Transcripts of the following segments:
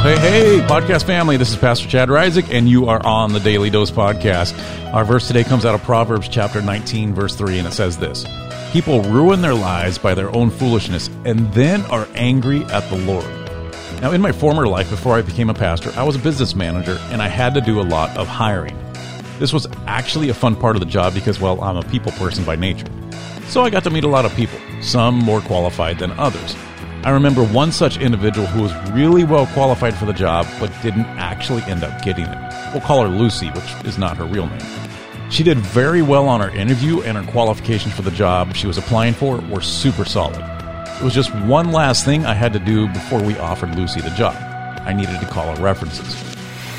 Hey, hey, podcast family. This is Pastor Chad Rizik, and you are on the Daily Dose podcast. Our verse today comes out of Proverbs chapter 19, verse 3, and it says this People ruin their lives by their own foolishness and then are angry at the Lord. Now, in my former life, before I became a pastor, I was a business manager and I had to do a lot of hiring. This was actually a fun part of the job because, well, I'm a people person by nature. So I got to meet a lot of people, some more qualified than others. I remember one such individual who was really well qualified for the job but didn't actually end up getting it. We'll call her Lucy, which is not her real name. She did very well on her interview, and her qualifications for the job she was applying for were super solid. It was just one last thing I had to do before we offered Lucy the job. I needed to call her references.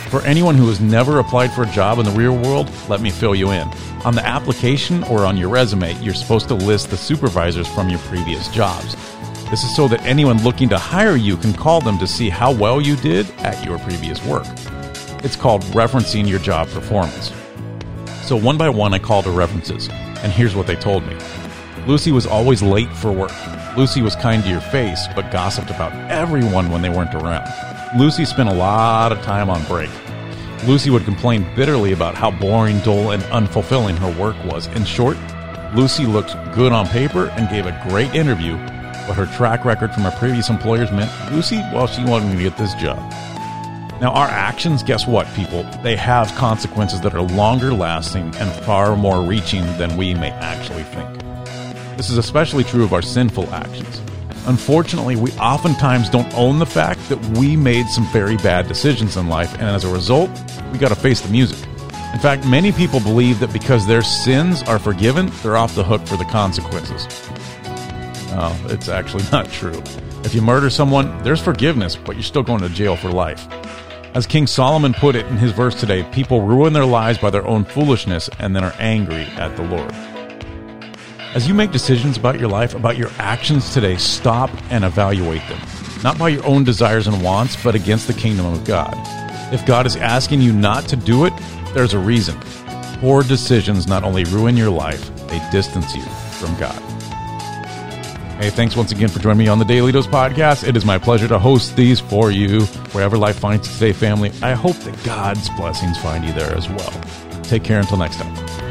For anyone who has never applied for a job in the real world, let me fill you in. On the application or on your resume, you're supposed to list the supervisors from your previous jobs. This is so that anyone looking to hire you can call them to see how well you did at your previous work. It's called referencing your job performance. So, one by one, I called her references, and here's what they told me Lucy was always late for work. Lucy was kind to your face, but gossiped about everyone when they weren't around. Lucy spent a lot of time on break. Lucy would complain bitterly about how boring, dull, and unfulfilling her work was. In short, Lucy looked good on paper and gave a great interview, but her track record from her previous employers meant Lucy, well, she wanted me to get this job. Now, our actions, guess what, people? They have consequences that are longer lasting and far more reaching than we may actually think. This is especially true of our sinful actions. Unfortunately, we oftentimes don't own the fact that we made some very bad decisions in life, and as a result, we got to face the music. In fact, many people believe that because their sins are forgiven, they're off the hook for the consequences. No, it's actually not true. If you murder someone, there's forgiveness, but you're still going to jail for life. As King Solomon put it in his verse today, people ruin their lives by their own foolishness and then are angry at the Lord. As you make decisions about your life, about your actions today, stop and evaluate them. Not by your own desires and wants, but against the kingdom of God. If God is asking you not to do it, there's a reason. Poor decisions not only ruin your life, they distance you from God. Hey, thanks once again for joining me on the Daily Dose podcast. It is my pleasure to host these for you wherever life finds you today, family. I hope that God's blessings find you there as well. Take care until next time.